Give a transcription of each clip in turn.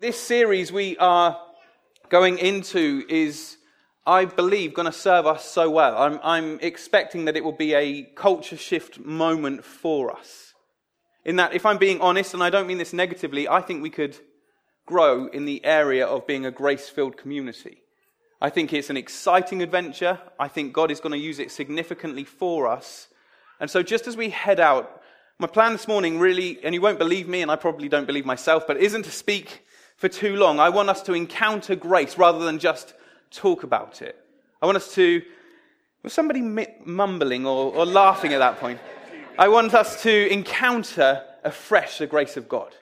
This series we are going into is, I believe, going to serve us so well. I'm, I'm, expecting that it will be a culture shift moment for us. In that, if I'm being honest, and I don't mean this negatively, I think we could grow in the area of being a grace filled community. I think it's an exciting adventure. I think God is going to use it significantly for us. And so, just as we head out, my plan this morning really, and you won't believe me, and I probably don't believe myself, but isn't to speak for too long. I want us to encounter grace rather than just talk about it. I want us to. Was somebody mumbling or, or laughing at that point? I want us to encounter afresh the grace of God.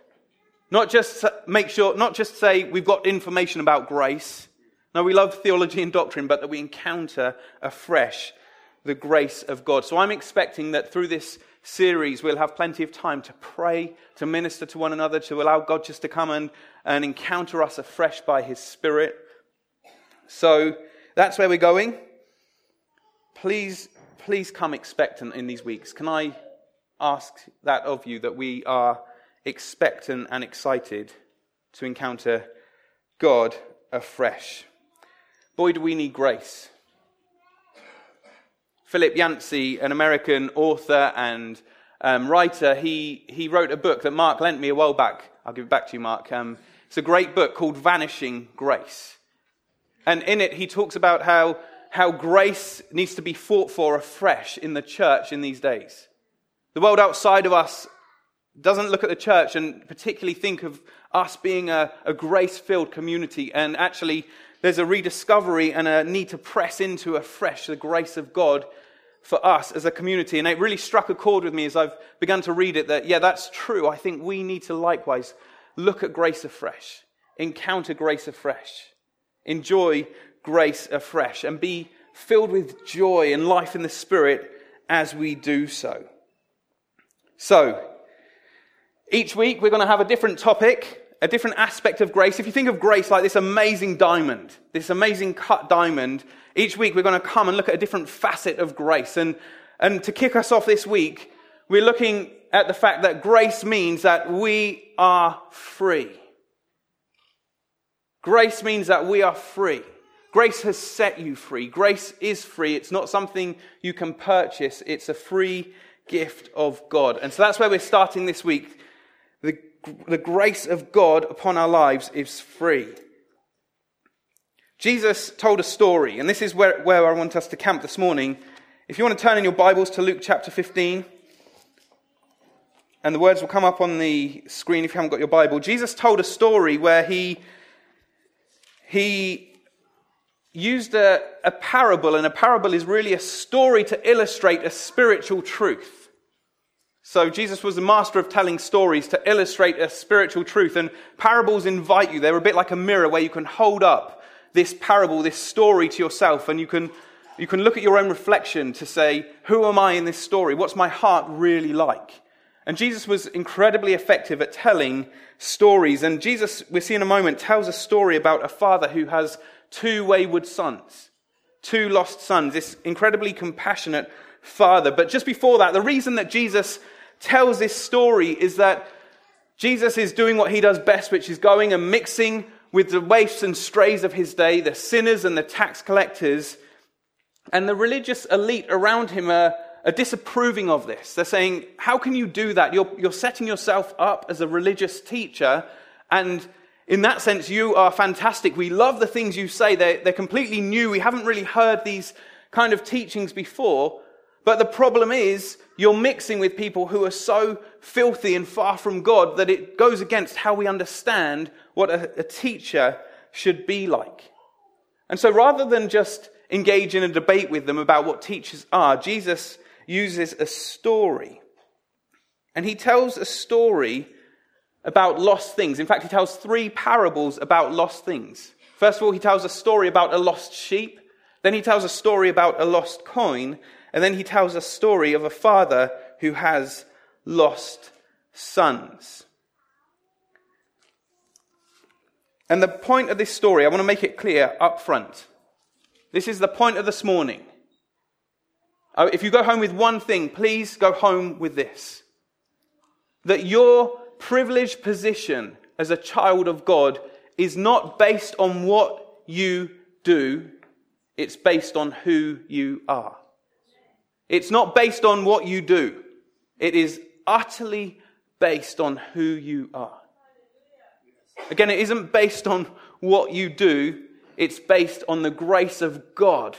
Not just make sure, not just say we've got information about grace. No, we love theology and doctrine, but that we encounter afresh the grace of God. So I'm expecting that through this series, we'll have plenty of time to pray, to minister to one another, to allow God just to come and, and encounter us afresh by His Spirit. So that's where we're going. Please, please come expectant in these weeks. Can I ask that of you that we are expectant and excited to encounter God afresh? Boy, do we need grace. Philip Yancey, an American author and um, writer, he, he wrote a book that Mark lent me a while back. I'll give it back to you, Mark. Um, it's a great book called Vanishing Grace. And in it, he talks about how, how grace needs to be fought for afresh in the church in these days. The world outside of us doesn't look at the church and particularly think of us being a, a grace filled community. And actually, there's a rediscovery and a need to press into afresh the grace of God for us as a community. And it really struck a chord with me as I've begun to read it that, yeah, that's true. I think we need to likewise look at grace afresh, encounter grace afresh, enjoy grace afresh, and be filled with joy and life in the Spirit as we do so. So, each week we're going to have a different topic a different aspect of grace. If you think of grace like this amazing diamond, this amazing cut diamond, each week we're going to come and look at a different facet of grace. And, and to kick us off this week, we're looking at the fact that grace means that we are free. Grace means that we are free. Grace has set you free. Grace is free. It's not something you can purchase, it's a free gift of God. And so that's where we're starting this week. The the grace of God upon our lives is free. Jesus told a story, and this is where, where I want us to camp this morning. If you want to turn in your Bibles to Luke chapter 15, and the words will come up on the screen if you haven't got your Bible. Jesus told a story where he, he used a, a parable, and a parable is really a story to illustrate a spiritual truth. So Jesus was the master of telling stories to illustrate a spiritual truth. And parables invite you. They're a bit like a mirror where you can hold up this parable, this story to yourself, and you can, you can look at your own reflection to say, who am I in this story? What's my heart really like? And Jesus was incredibly effective at telling stories. And Jesus, we see in a moment, tells a story about a father who has two wayward sons, two lost sons, this incredibly compassionate father. But just before that, the reason that Jesus tells this story is that Jesus is doing what he does best, which is going and mixing with the waifs and strays of his day, the sinners and the tax collectors. And the religious elite around him are, are disapproving of this. They're saying, How can you do that? You're, you're setting yourself up as a religious teacher, and in that sense, you are fantastic. We love the things you say. They're, they're completely new. We haven't really heard these kind of teachings before. But the problem is, you're mixing with people who are so filthy and far from God that it goes against how we understand what a, a teacher should be like. And so rather than just engage in a debate with them about what teachers are, Jesus uses a story. And he tells a story about lost things. In fact, he tells three parables about lost things. First of all, he tells a story about a lost sheep. Then he tells a story about a lost coin. And then he tells a story of a father who has lost sons. And the point of this story, I want to make it clear up front. This is the point of this morning. Uh, if you go home with one thing, please go home with this that your privileged position as a child of God is not based on what you do, it's based on who you are. It's not based on what you do, it is utterly based on who you are. Again, it isn't based on what you do, it's based on the grace of God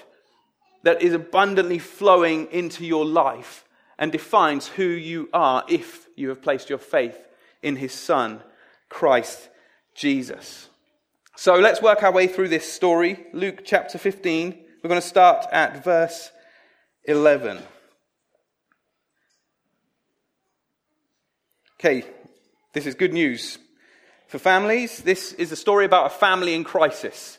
that is abundantly flowing into your life and defines who you are if you have placed your faith in his Son, Christ Jesus. So let's work our way through this story. Luke chapter 15. We're going to start at verse 11. Okay, this is good news for families. This is a story about a family in crisis.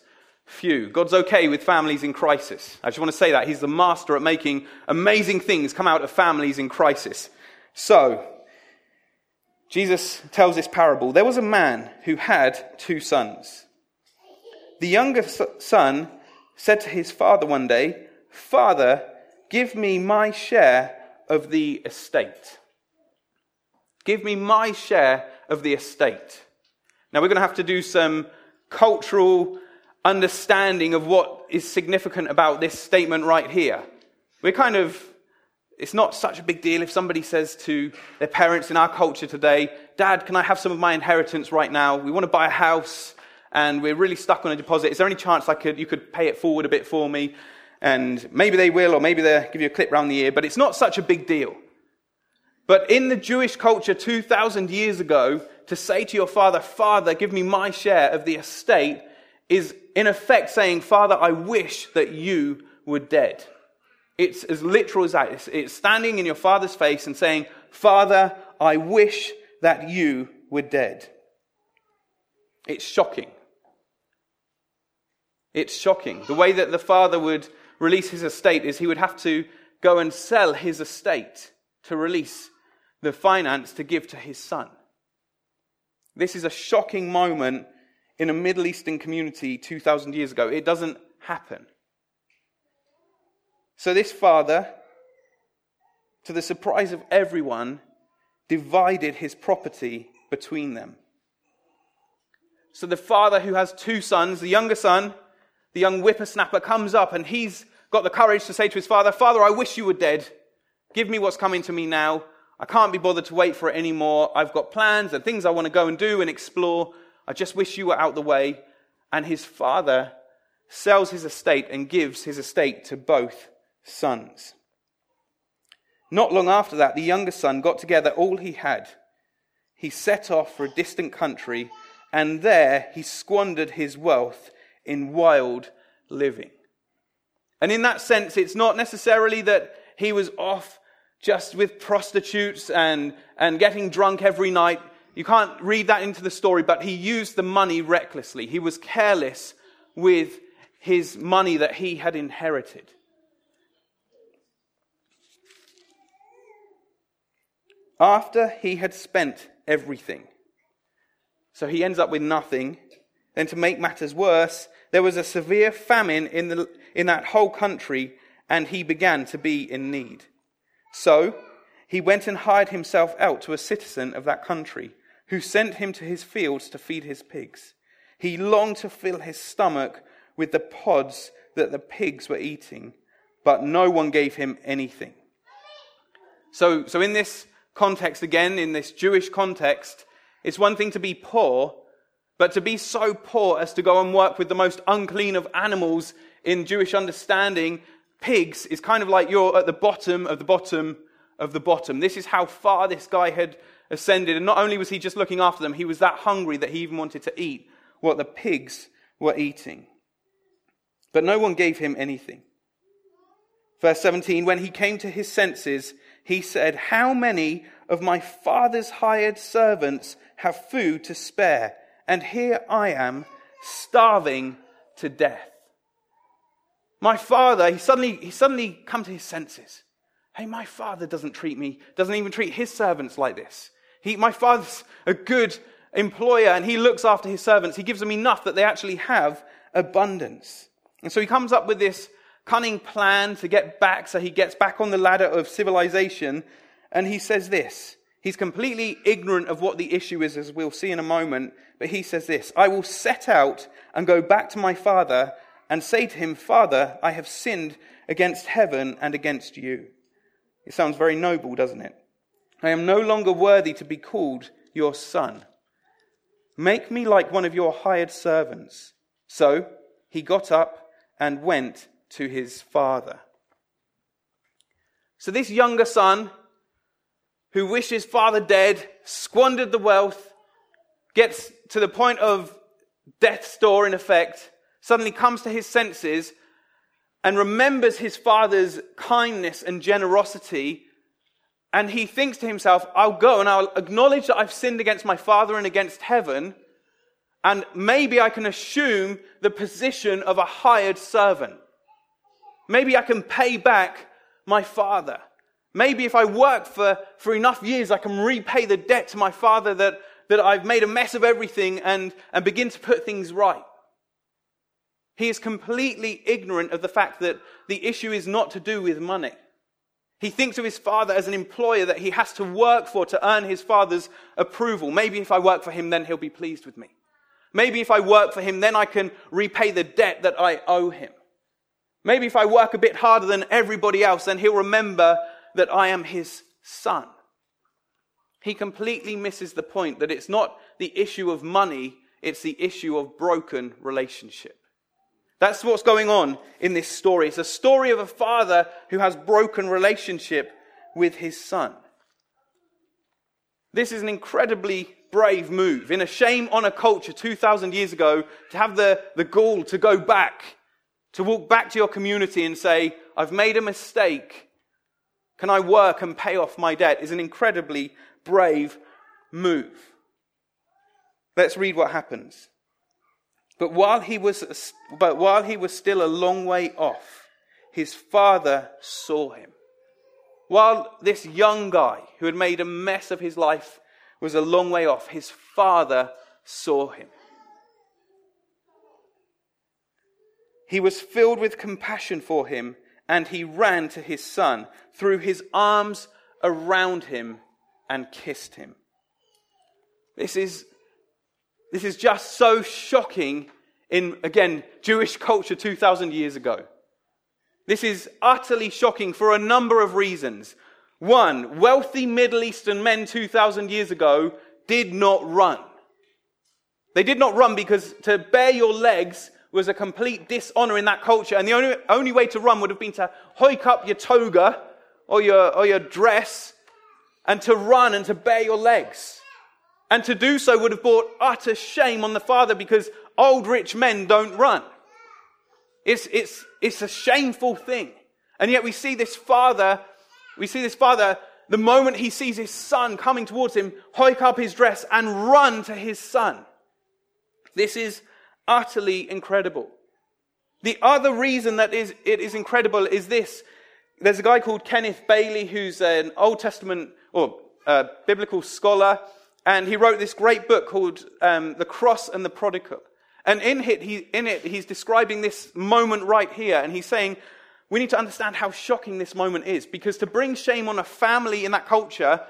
Phew, God's okay with families in crisis. I just want to say that. He's the master at making amazing things come out of families in crisis. So, Jesus tells this parable. There was a man who had two sons. The younger son said to his father one day, Father, give me my share of the estate. Give me my share of the estate. Now, we're going to have to do some cultural understanding of what is significant about this statement right here. We're kind of, it's not such a big deal if somebody says to their parents in our culture today, Dad, can I have some of my inheritance right now? We want to buy a house and we're really stuck on a deposit. Is there any chance I could, you could pay it forward a bit for me? And maybe they will, or maybe they'll give you a clip round the ear, but it's not such a big deal. But in the Jewish culture 2,000 years ago, to say to your father, Father, give me my share of the estate, is in effect saying, Father, I wish that you were dead. It's as literal as that. It's, standing in your father's face and saying, Father, I wish that you were dead. It's shocking. It's shocking. The way that the father would release his estate is he would have to go and sell his estate to release the finance to give to his son. This is a shocking moment in a Middle Eastern community 2,000 years ago. It doesn't happen. So, this father, to the surprise of everyone, divided his property between them. So, the father who has two sons, the younger son, the young whippersnapper, comes up and he's got the courage to say to his father, Father, I wish you were dead. Give me what's coming to me now. I can't be bothered to wait for it anymore. I've got plans and things I want to go and do and explore. I just wish you were out the way. And his father sells his estate and gives his estate to both sons. Not long after that, the younger son got together all he had. He set off for a distant country, and there he squandered his wealth in wild living. And in that sense, it's not necessarily that he was off just with prostitutes and, and getting drunk every night. You can't read that into the story, but he used the money recklessly. He was careless with his money that he had inherited. After he had spent everything, so he ends up with nothing. Then, to make matters worse, there was a severe famine in, the, in that whole country, and he began to be in need. So he went and hired himself out to a citizen of that country, who sent him to his fields to feed his pigs. He longed to fill his stomach with the pods that the pigs were eating, but no one gave him anything. So, so in this context, again, in this Jewish context, it's one thing to be poor, but to be so poor as to go and work with the most unclean of animals in Jewish understanding pigs is kind of like you're at the bottom of the bottom of the bottom. This is how far this guy had ascended. And not only was he just looking after them, he was that hungry that he even wanted to eat what the pigs were eating. But no one gave him anything. Verse 17 When he came to his senses, he said, How many of my father's hired servants have food to spare? And here I am, starving to death. My father, he suddenly, he suddenly come to his senses. Hey, my father doesn't treat me, doesn't even treat his servants like this. He, my father's a good employer and he looks after his servants. He gives them enough that they actually have abundance. And so he comes up with this cunning plan to get back, so he gets back on the ladder of civilization. And he says this He's completely ignorant of what the issue is, as we'll see in a moment. But he says this I will set out and go back to my father and say to him, Father, I have sinned against heaven and against you. It sounds very noble, doesn't it? I am no longer worthy to be called your son. Make me like one of your hired servants. So he got up and went to his father. So this younger son, who wishes father dead, squandered the wealth, gets to the point of death's door in effect, suddenly comes to his senses and remembers his father's kindness and generosity. And he thinks to himself, I'll go and I'll acknowledge that I've sinned against my father and against heaven. And maybe I can assume the position of a hired servant. Maybe I can pay back my father. Maybe if I work for, for enough years, I can repay the debt to my father that, that I've made a mess of everything and, and begin to put things right. He is completely ignorant of the fact that the issue is not to do with money. He thinks of his father as an employer that he has to work for to earn his father's approval. Maybe if I work for him, then he'll be pleased with me. Maybe if I work for him, then I can repay the debt that I owe him. Maybe if I work a bit harder than everybody else, then he'll remember that I am his son. He completely misses the point that it's not the issue of money, it's the issue of broken relationship. That's what's going on in this story. It's a story of a father who has broken relationship with his son. This is an incredibly brave move in a shame on a culture 2,000 years ago to have the, the gall to go back, to walk back to your community and say, I've made a mistake. Can I work and pay off my debt? is an incredibly brave move. Let's read what happens. But while he was, but while he was still a long way off, his father saw him. While this young guy who had made a mess of his life was a long way off, his father saw him. He was filled with compassion for him, and he ran to his son, threw his arms around him, and kissed him. This is, this is just so shocking in, again, Jewish culture 2,000 years ago. This is utterly shocking for a number of reasons. One, wealthy Middle Eastern men 2,000 years ago did not run. They did not run because to bare your legs was a complete dishonor in that culture. And the only, only way to run would have been to hike up your toga or your, or your dress and to run and to bare your legs. And to do so would have brought utter shame on the father because old rich men don't run. It's, it's, it's a shameful thing. And yet we see this father we see this father, the moment he sees his son coming towards him, hike up his dress and run to his son. This is utterly incredible. The other reason that is, it is incredible is this. There's a guy called Kenneth Bailey who's an Old Testament or a biblical scholar, and he wrote this great book called um, The Cross and the Prodigal. And in it, he, in it, he's describing this moment right here, and he's saying, we need to understand how shocking this moment is because to bring shame on a family in that culture,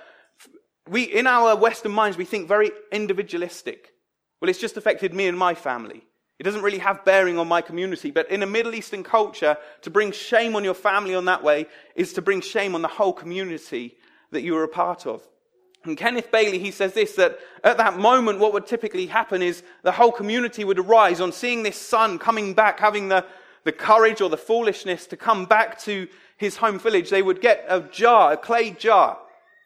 we, in our Western minds, we think very individualistic. Well, it's just affected me and my family. It doesn't really have bearing on my community. But in a Middle Eastern culture, to bring shame on your family on that way is to bring shame on the whole community that you are a part of. And Kenneth Bailey, he says this, that at that moment, what would typically happen is the whole community would arise on seeing this son coming back, having the, the courage or the foolishness to come back to his home village, they would get a jar, a clay jar.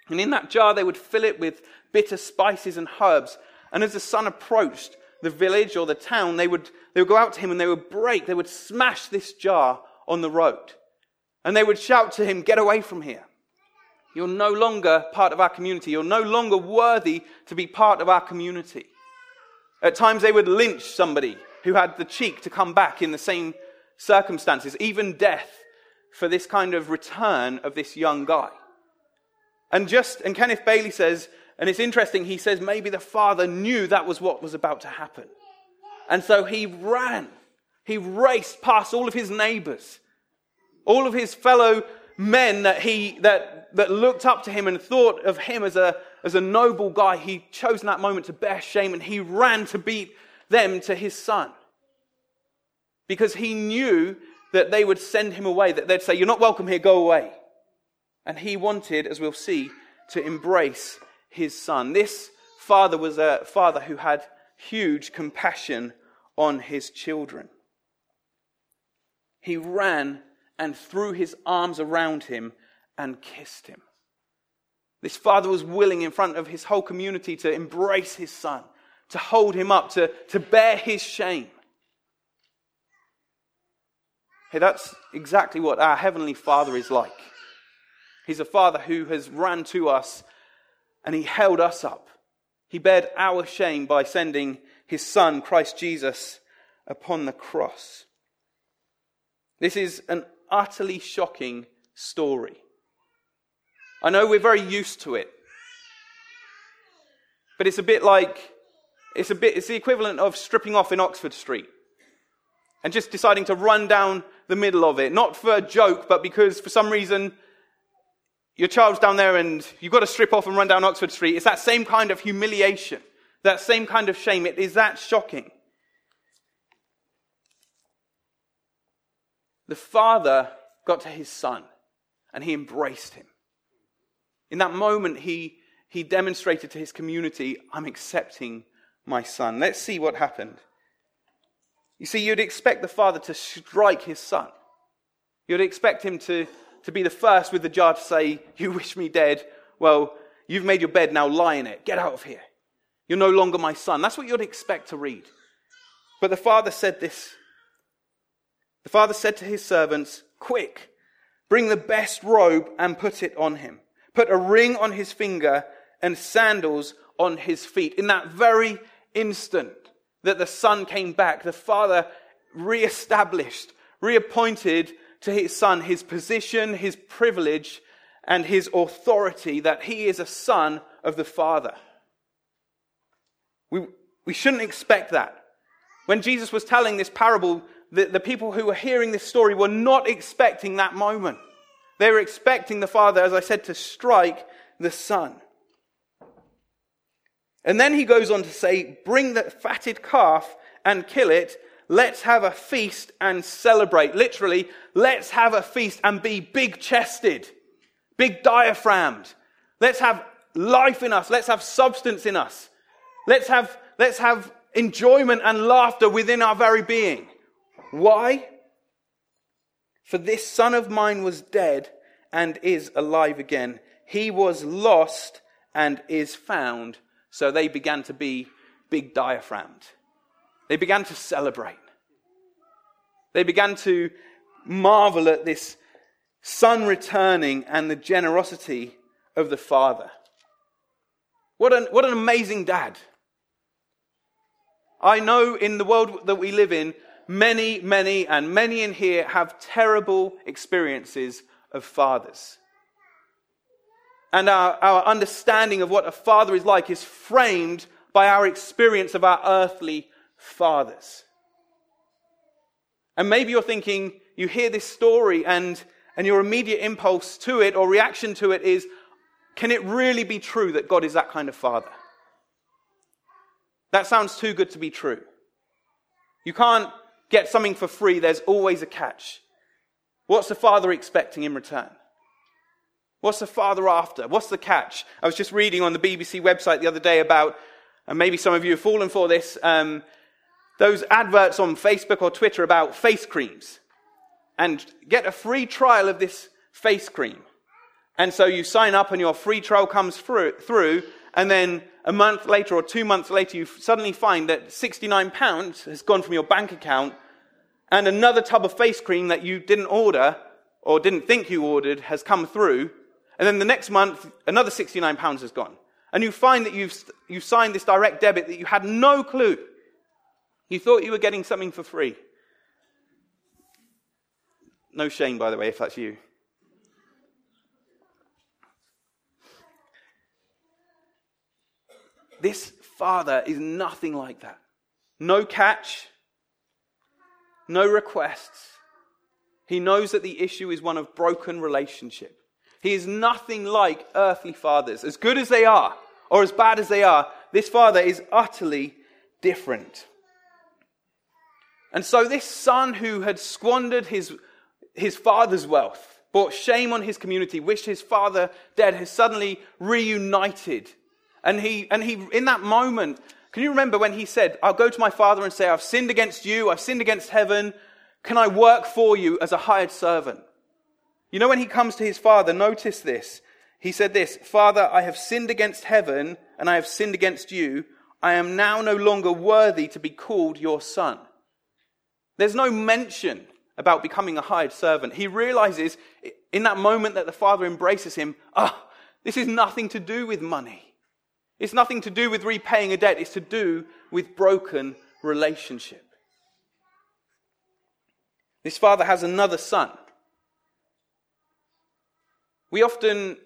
And in that jar, they would fill it with bitter spices and herbs. And as the son approached the village or the town, they would, they would go out to him and they would break, they would smash this jar on the road. And they would shout to him, Get away from here. You're no longer part of our community. You're no longer worthy to be part of our community. At times, they would lynch somebody who had the cheek to come back in the same circumstances, even death, for this kind of return of this young guy. And just, and Kenneth Bailey says, and it's interesting, he says maybe the father knew that was what was about to happen. And so he ran. He raced past all of his neighbors, all of his fellow men that he that that looked up to him and thought of him as a as a noble guy, he chose in that moment to bear shame and he ran to beat them to his son. Because he knew that they would send him away, that they'd say, You're not welcome here, go away. And he wanted, as we'll see, to embrace his son. This father was a father who had huge compassion on his children. He ran and threw his arms around him and kissed him. This father was willing in front of his whole community to embrace his son, to hold him up, to, to bear his shame. Hey, that's exactly what our Heavenly Father is like. He's a Father who has ran to us and He held us up. He bared our shame by sending His Son, Christ Jesus, upon the cross. This is an utterly shocking story. I know we're very used to it. But it's a bit like it's a bit it's the equivalent of stripping off in Oxford Street and just deciding to run down the middle of it, not for a joke, but because for some reason your child's down there and you've got to strip off and run down Oxford Street. It's that same kind of humiliation, that same kind of shame. It is that shocking. The father got to his son and he embraced him. In that moment, he, he demonstrated to his community, I'm accepting my son. Let's see what happened. You see, you'd expect the father to strike his son. You'd expect him to, to be the first with the jar to say, You wish me dead. Well, you've made your bed, now lie in it. Get out of here. You're no longer my son. That's what you'd expect to read. But the father said this. The father said to his servants, Quick, bring the best robe and put it on him. Put a ring on his finger and sandals on his feet. In that very instant, that the son came back, the father re-established, reappointed to his son his position, his privilege, and his authority that he is a son of the father. We, we shouldn't expect that. When Jesus was telling this parable, the, the people who were hearing this story were not expecting that moment. They were expecting the father, as I said, to strike the son. And then he goes on to say, Bring the fatted calf and kill it. Let's have a feast and celebrate. Literally, let's have a feast and be big chested, big diaphragmed. Let's have life in us. Let's have substance in us. Let's have, let's have enjoyment and laughter within our very being. Why? For this son of mine was dead and is alive again. He was lost and is found so they began to be big diaphragmed. They began to celebrate. They began to marvel at this son returning and the generosity of the father. What an, what an amazing dad. I know in the world that we live in, many, many, and many in here have terrible experiences of fathers. And our, our understanding of what a father is like is framed by our experience of our earthly fathers. And maybe you're thinking, you hear this story and, and your immediate impulse to it or reaction to it is, can it really be true that God is that kind of father? That sounds too good to be true. You can't get something for free, there's always a catch. What's the father expecting in return? What's the father after? What's the catch? I was just reading on the BBC website the other day about, and maybe some of you have fallen for this, um, those adverts on Facebook or Twitter about face creams. And get a free trial of this face cream. And so you sign up and your free trial comes through, through and then a month later or two months later, you suddenly find that £69 has gone from your bank account and another tub of face cream that you didn't order or didn't think you ordered has come through and then the next month, another £69 has gone. And you find that you've, you've signed this direct debit that you had no clue. You thought you were getting something for free. No shame, by the way, if that's you. This father is nothing like that. No catch, no requests. He knows that the issue is one of broken relationship. He is nothing like earthly fathers. As good as they are, or as bad as they are, this father is utterly different. And so, this son who had squandered his, his father's wealth, brought shame on his community, wished his father dead, has suddenly reunited. And he, and he, in that moment, can you remember when he said, I'll go to my father and say, I've sinned against you, I've sinned against heaven, can I work for you as a hired servant? You know, when he comes to his father, notice this. He said this, Father, I have sinned against heaven and I have sinned against you. I am now no longer worthy to be called your son. There's no mention about becoming a hired servant. He realizes in that moment that the father embraces him, ah, oh, this is nothing to do with money. It's nothing to do with repaying a debt, it's to do with broken relationship. This father has another son. We often,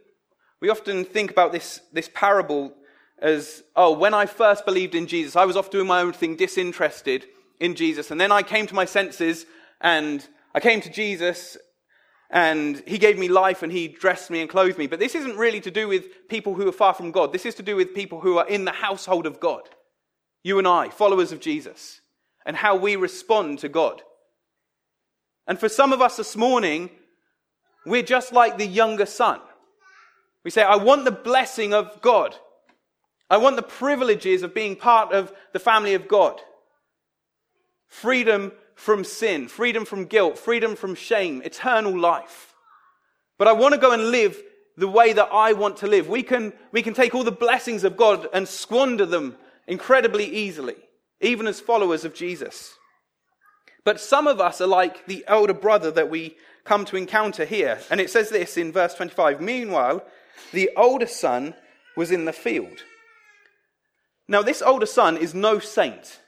we often think about this, this parable as, oh, when I first believed in Jesus, I was off doing my own thing, disinterested in Jesus. And then I came to my senses and I came to Jesus and he gave me life and he dressed me and clothed me. But this isn't really to do with people who are far from God. This is to do with people who are in the household of God. You and I, followers of Jesus, and how we respond to God. And for some of us this morning, we're just like the younger son. We say, I want the blessing of God. I want the privileges of being part of the family of God. Freedom from sin, freedom from guilt, freedom from shame, eternal life. But I want to go and live the way that I want to live. We can, we can take all the blessings of God and squander them incredibly easily, even as followers of Jesus. But some of us are like the elder brother that we come to encounter here. And it says this in verse 25 Meanwhile, the older son was in the field. Now, this older son is no saint.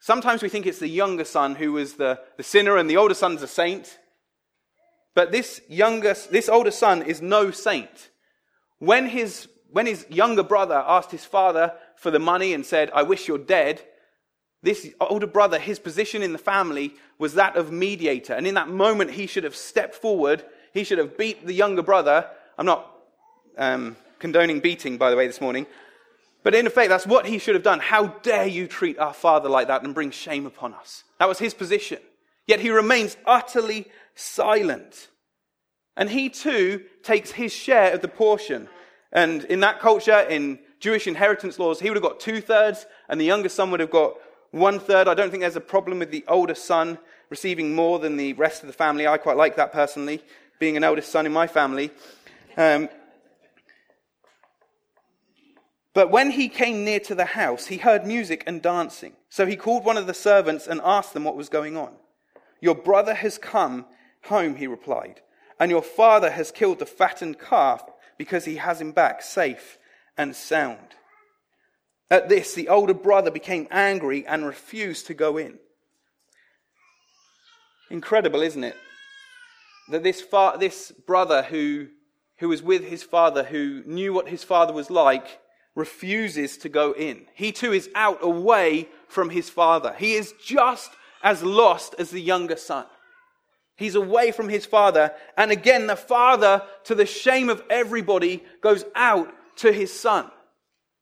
Sometimes we think it's the younger son who was the, the sinner and the older son's a saint. But this younger, this older son is no saint. When his, when his younger brother asked his father for the money and said, I wish you're dead, this older brother, his position in the family was that of mediator. And in that moment, he should have stepped forward. He should have beat the younger brother. I'm not um, condoning beating, by the way, this morning. But in effect, that's what he should have done. How dare you treat our father like that and bring shame upon us? That was his position. Yet he remains utterly silent. And he too takes his share of the portion. And in that culture, in Jewish inheritance laws, he would have got two thirds, and the younger son would have got one third. I don't think there's a problem with the older son receiving more than the rest of the family. I quite like that personally, being an eldest son in my family. Um, but when he came near to the house, he heard music and dancing. So he called one of the servants and asked them what was going on. Your brother has come home, he replied, and your father has killed the fattened calf because he has him back safe and sound. At this, the older brother became angry and refused to go in. Incredible, isn't it? That this, fa- this brother who, who was with his father, who knew what his father was like, refuses to go in. He too is out away from his father. He is just as lost as the younger son. He's away from his father. And again, the father, to the shame of everybody, goes out to his son.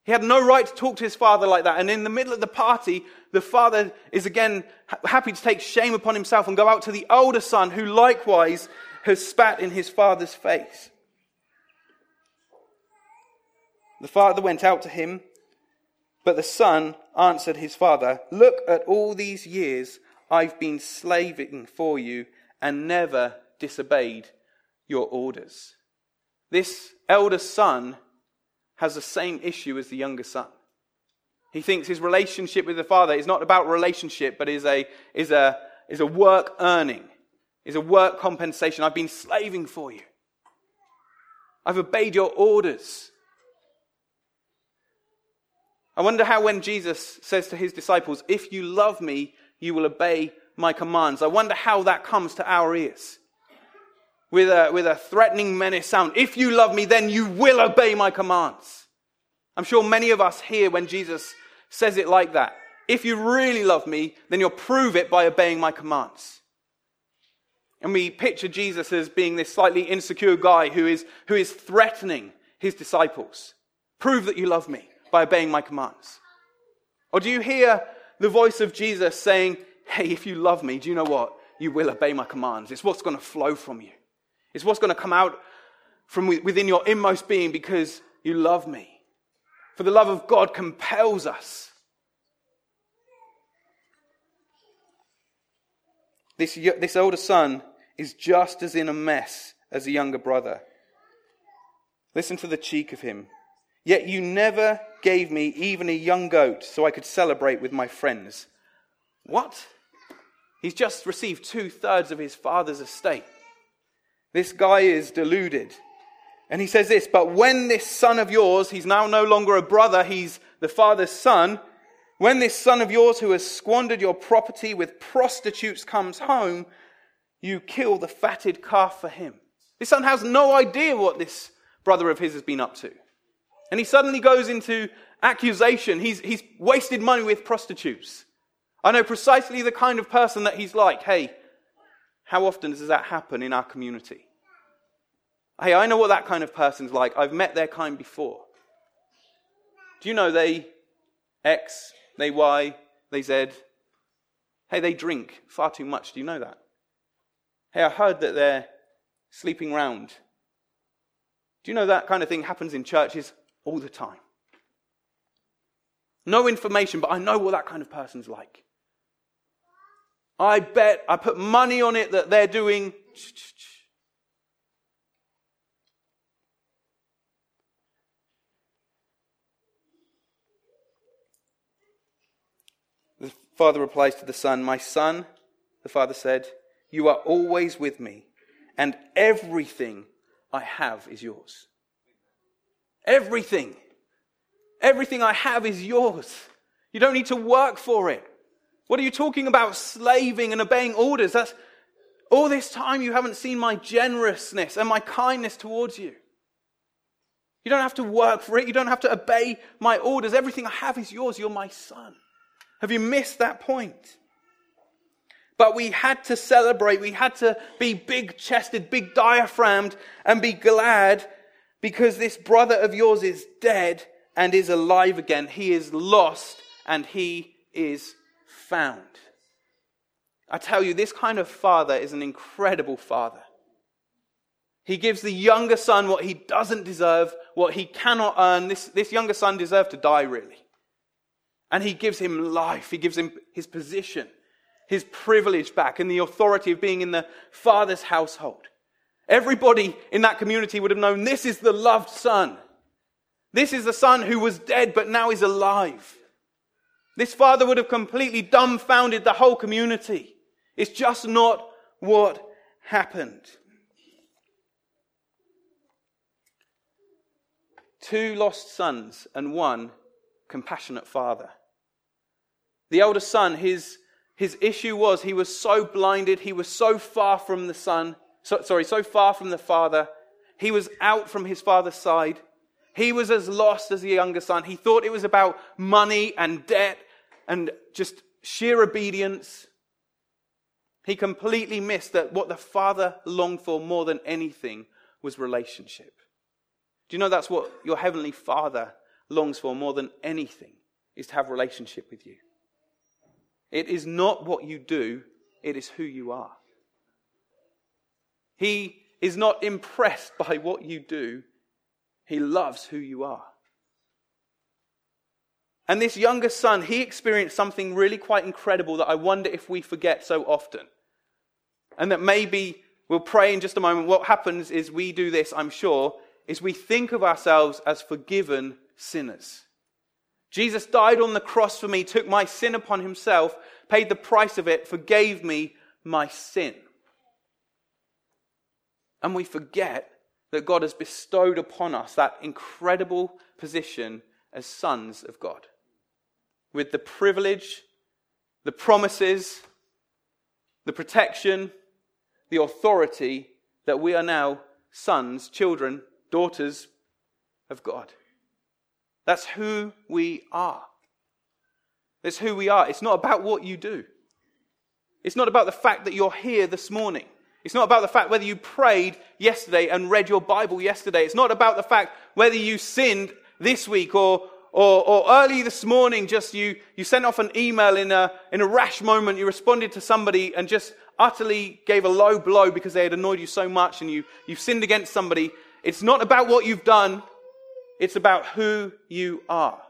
He had no right to talk to his father like that. And in the middle of the party, the father is again happy to take shame upon himself and go out to the older son, who likewise has spat in his father's face. The father went out to him, but the son answered his father, Look at all these years I've been slaving for you and never disobeyed your orders. This elder son has the same issue as the younger son. He thinks his relationship with the father is not about relationship, but is a, is a, is a work earning, is a work compensation. I've been slaving for you. I've obeyed your orders. I wonder how when Jesus says to his disciples, If you love me, you will obey my commands. I wonder how that comes to our ears. With a, with a threatening menace sound. If you love me, then you will obey my commands. I'm sure many of us hear when Jesus says it like that. If you really love me, then you'll prove it by obeying my commands. And we picture Jesus as being this slightly insecure guy who is, who is threatening his disciples. Prove that you love me by obeying my commands. Or do you hear the voice of Jesus saying, Hey, if you love me, do you know what? You will obey my commands. It's what's going to flow from you. It's what's going to come out from within your inmost being because you love me. For the love of God compels us. This, this older son is just as in a mess as the younger brother. Listen to the cheek of him. Yet you never gave me even a young goat so I could celebrate with my friends. What? He's just received two thirds of his father's estate. This guy is deluded. And he says this, but when this son of yours, he's now no longer a brother, he's the father's son. When this son of yours who has squandered your property with prostitutes comes home, you kill the fatted calf for him. This son has no idea what this brother of his has been up to. And he suddenly goes into accusation. He's, he's wasted money with prostitutes. I know precisely the kind of person that he's like. Hey, how often does that happen in our community? Hey, I know what that kind of person's like. I've met their kind before. Do you know they X, they Y, they Z? Hey, they drink far too much. Do you know that? Hey, I heard that they're sleeping round. Do you know that kind of thing happens in churches all the time? No information, but I know what that kind of person's like. I bet, I put money on it that they're doing. The father replies to the son, My son, the father said, You are always with me, and everything I have is yours. Everything. Everything I have is yours. You don't need to work for it. What are you talking about? Slaving and obeying orders. That's all this time you haven't seen my generousness and my kindness towards you. You don't have to work for it. You don't have to obey my orders. Everything I have is yours. You're my son. Have you missed that point? But we had to celebrate. We had to be big chested, big diaphragmed, and be glad because this brother of yours is dead and is alive again. He is lost and he is found. I tell you, this kind of father is an incredible father. He gives the younger son what he doesn't deserve, what he cannot earn. This, this younger son deserved to die, really. And he gives him life. He gives him his position, his privilege back, and the authority of being in the father's household. Everybody in that community would have known this is the loved son. This is the son who was dead but now is alive. This father would have completely dumbfounded the whole community. It's just not what happened. Two lost sons and one compassionate father. The elder son, his, his issue was he was so blinded, he was so far from the son, so, sorry, so far from the father, he was out from his father's side. He was as lost as the younger son. He thought it was about money and debt and just sheer obedience. He completely missed that what the father longed for more than anything was relationship. Do you know that's what your heavenly father longs for more than anything is to have relationship with you? It is not what you do, it is who you are. He is not impressed by what you do, he loves who you are. And this younger son, he experienced something really quite incredible that I wonder if we forget so often. And that maybe we'll pray in just a moment. What happens is we do this, I'm sure, is we think of ourselves as forgiven sinners. Jesus died on the cross for me, took my sin upon himself, paid the price of it, forgave me my sin. And we forget that God has bestowed upon us that incredible position as sons of God. With the privilege, the promises, the protection, the authority that we are now sons, children, daughters of God. That's who we are. That's who we are. It's not about what you do. It's not about the fact that you're here this morning. It's not about the fact whether you prayed yesterday and read your Bible yesterday. It's not about the fact whether you sinned this week or, or, or early this morning, just you, you sent off an email in a, in a rash moment. You responded to somebody and just utterly gave a low blow because they had annoyed you so much and you, you've sinned against somebody. It's not about what you've done. It's about who you are.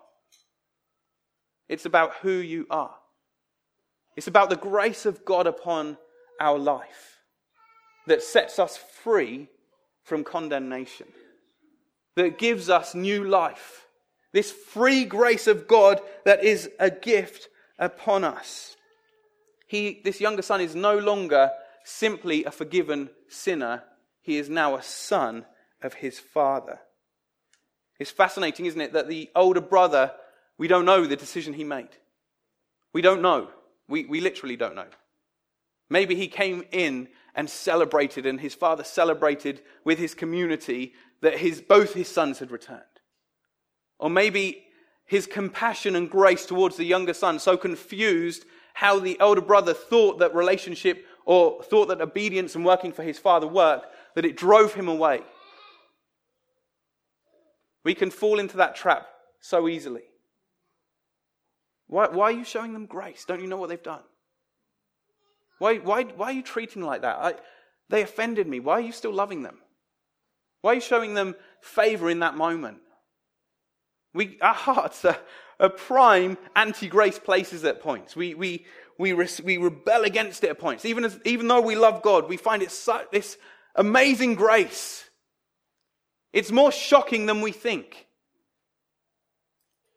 It's about who you are. It's about the grace of God upon our life that sets us free from condemnation, that gives us new life. This free grace of God that is a gift upon us. He, this younger son is no longer simply a forgiven sinner, he is now a son of his father. It's fascinating, isn't it, that the older brother, we don't know the decision he made. We don't know. We, we literally don't know. Maybe he came in and celebrated, and his father celebrated with his community that his, both his sons had returned. Or maybe his compassion and grace towards the younger son so confused how the elder brother thought that relationship or thought that obedience and working for his father worked that it drove him away. We can fall into that trap so easily. Why, why are you showing them grace? Don't you know what they've done? Why, why, why are you treating like that? I, they offended me. Why are you still loving them? Why are you showing them favor in that moment? We, our hearts are, are prime anti grace places at points. We, we, we, we rebel against it at points. Even, as, even though we love God, we find it this amazing grace it's more shocking than we think.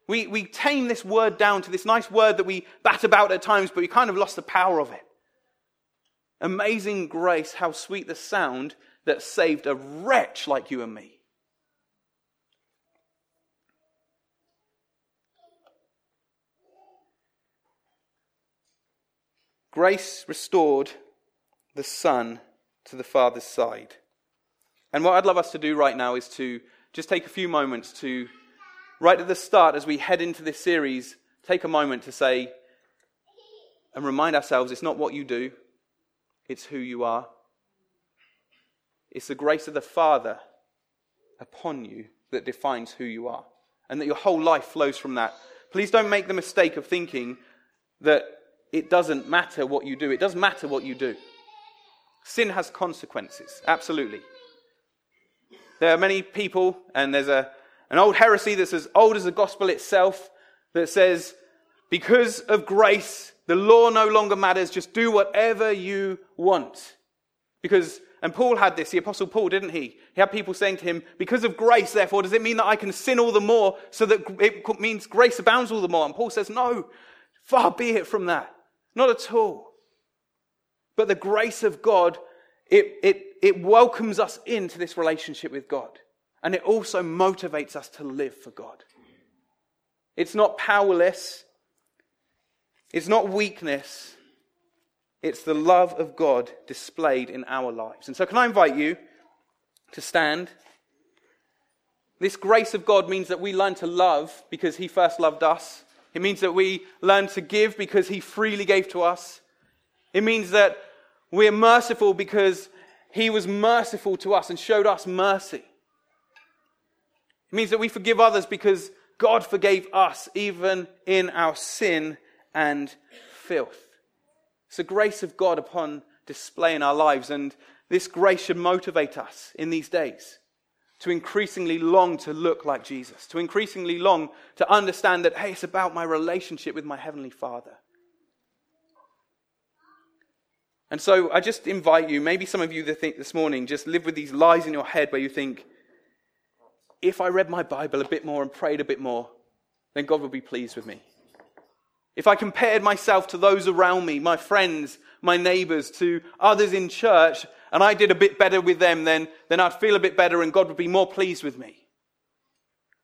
We, we tame this word down to this nice word that we bat about at times, but we kind of lost the power of it. Amazing grace, how sweet the sound that saved a wretch like you and me. Grace restored the Son to the Father's side. And what I'd love us to do right now is to just take a few moments to, right at the start, as we head into this series, take a moment to say and remind ourselves it's not what you do, it's who you are. It's the grace of the Father upon you that defines who you are, and that your whole life flows from that. Please don't make the mistake of thinking that it doesn't matter what you do. It does matter what you do. Sin has consequences, absolutely. There are many people, and there's a, an old heresy that's as old as the gospel itself that says, because of grace, the law no longer matters, just do whatever you want. Because, and Paul had this, the apostle Paul, didn't he? He had people saying to him, because of grace, therefore, does it mean that I can sin all the more so that it means grace abounds all the more? And Paul says, no, far be it from that. Not at all. But the grace of God, it, it it welcomes us into this relationship with God. And it also motivates us to live for God. It's not powerless. It's not weakness. It's the love of God displayed in our lives. And so, can I invite you to stand? This grace of God means that we learn to love because He first loved us. It means that we learn to give because He freely gave to us. It means that we're merciful because he was merciful to us and showed us mercy. It means that we forgive others because God forgave us even in our sin and filth. It's the grace of God upon display in our lives, and this grace should motivate us in these days to increasingly long to look like Jesus, to increasingly long to understand that, hey, it's about my relationship with my Heavenly Father. And so I just invite you, maybe some of you that think this morning just live with these lies in your head where you think, if I read my Bible a bit more and prayed a bit more, then God will be pleased with me. If I compared myself to those around me, my friends, my neighbors, to others in church, and I did a bit better with them, then, then I'd feel a bit better and God would be more pleased with me.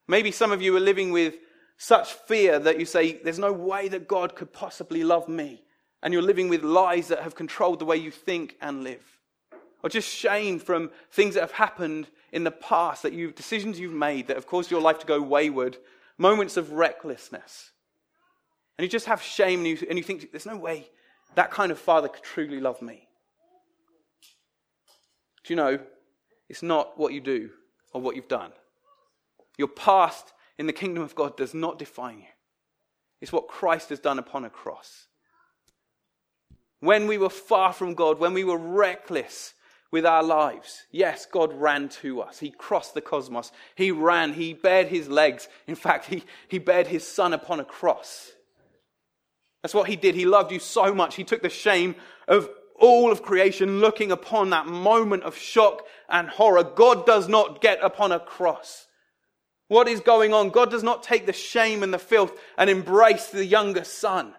Maybe some of you are living with such fear that you say, There's no way that God could possibly love me and you're living with lies that have controlled the way you think and live. Or just shame from things that have happened in the past, that you decisions you've made that have caused your life to go wayward, moments of recklessness. And you just have shame and you, and you think, there's no way that kind of father could truly love me. Do you know, it's not what you do or what you've done. Your past in the kingdom of God does not define you. It's what Christ has done upon a cross. When we were far from God, when we were reckless with our lives, yes, God ran to us. He crossed the cosmos. He ran. He bared his legs. In fact, he, he bared his son upon a cross. That's what he did. He loved you so much. He took the shame of all of creation looking upon that moment of shock and horror. God does not get upon a cross. What is going on? God does not take the shame and the filth and embrace the younger son.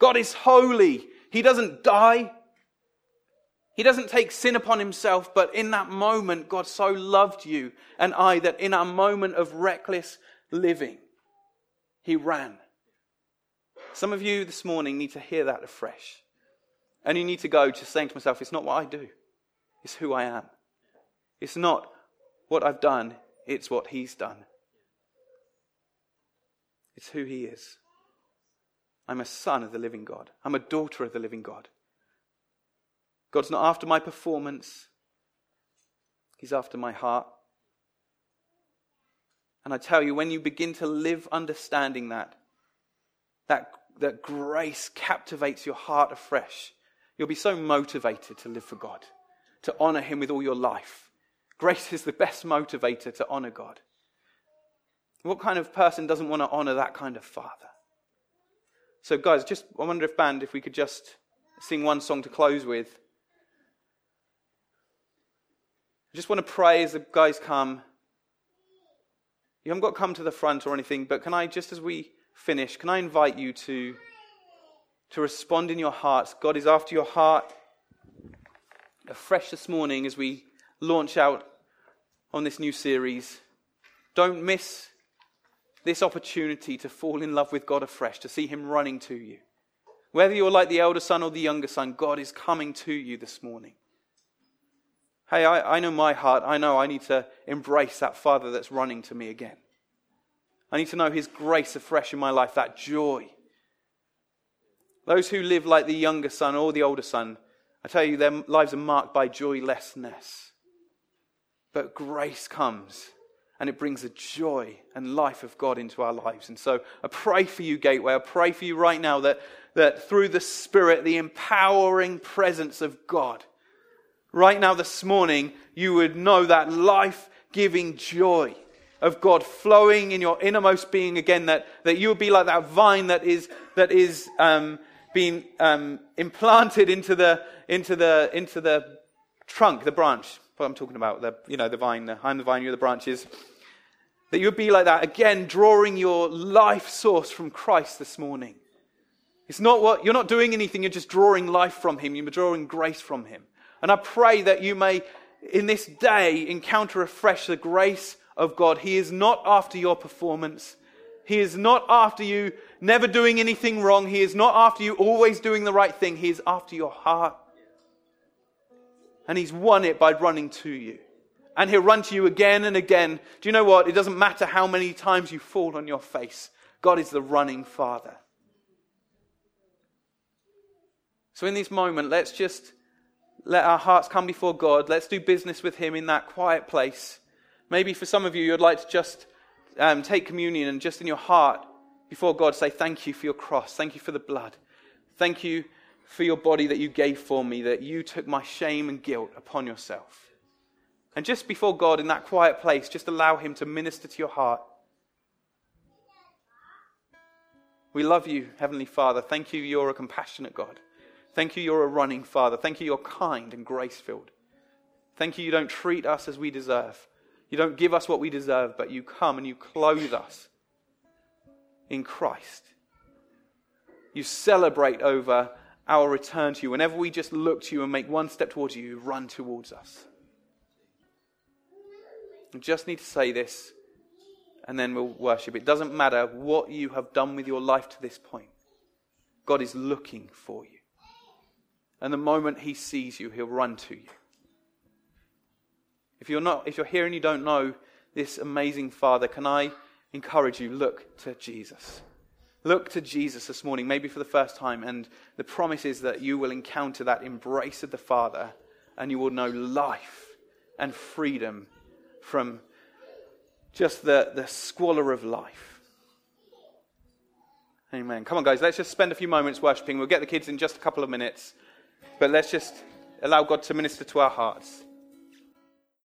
God is holy. He doesn't die. He doesn't take sin upon himself, but in that moment, God so loved you and I that in our moment of reckless living, he ran. Some of you this morning need to hear that afresh. And you need to go to saying to myself, it's not what I do, it's who I am. It's not what I've done, it's what He's done. It's who He is. I'm a son of the living God. I'm a daughter of the living God. God's not after my performance, He's after my heart. And I tell you, when you begin to live understanding that, that, that grace captivates your heart afresh, you'll be so motivated to live for God, to honor Him with all your life. Grace is the best motivator to honor God. What kind of person doesn't want to honor that kind of father? So, guys, just I wonder if band, if we could just sing one song to close with. I just want to pray as the guys come. You haven't got to come to the front or anything, but can I, just as we finish, can I invite you to, to respond in your hearts? God is after your heart afresh this morning as we launch out on this new series. Don't miss this opportunity to fall in love with God afresh, to see Him running to you. Whether you're like the elder son or the younger son, God is coming to you this morning. Hey, I, I know my heart. I know I need to embrace that Father that's running to me again. I need to know His grace afresh in my life, that joy. Those who live like the younger son or the older son, I tell you, their lives are marked by joylessness. But grace comes and it brings the joy and life of God into our lives. And so I pray for you, Gateway. I pray for you right now that, that through the Spirit, the empowering presence of God, right now this morning, you would know that life giving joy of God flowing in your innermost being again, that, that you would be like that vine that is, that is um, being um, implanted into the, into, the, into the trunk, the branch what I'm talking about, the, you know, the vine, the, I'm the vine, you're the branches. That you would be like that, again, drawing your life source from Christ this morning. It's not what, you're not doing anything, you're just drawing life from Him, you're drawing grace from Him. And I pray that you may, in this day, encounter afresh the grace of God. He is not after your performance. He is not after you never doing anything wrong. He is not after you always doing the right thing. He is after your heart. And he's won it by running to you. And he'll run to you again and again. Do you know what? It doesn't matter how many times you fall on your face. God is the running Father. So, in this moment, let's just let our hearts come before God. Let's do business with Him in that quiet place. Maybe for some of you, you'd like to just um, take communion and just in your heart before God say, Thank you for your cross. Thank you for the blood. Thank you for your body that you gave for me, that you took my shame and guilt upon yourself. And just before God in that quiet place, just allow Him to minister to your heart. We love you, Heavenly Father. Thank you, you're a compassionate God. Thank you, you're a running Father. Thank you, you're kind and grace filled. Thank you, you don't treat us as we deserve. You don't give us what we deserve, but you come and you clothe us in Christ. You celebrate over our return to you. Whenever we just look to you and make one step towards you, you run towards us. We just need to say this and then we'll worship. It doesn't matter what you have done with your life to this point, God is looking for you. And the moment He sees you, He'll run to you. If you're, not, if you're here and you don't know this amazing Father, can I encourage you? Look to Jesus. Look to Jesus this morning, maybe for the first time, and the promise is that you will encounter that embrace of the Father and you will know life and freedom from just the, the squalor of life. Amen. Come on, guys, let's just spend a few moments worshiping. We'll get the kids in just a couple of minutes, but let's just allow God to minister to our hearts.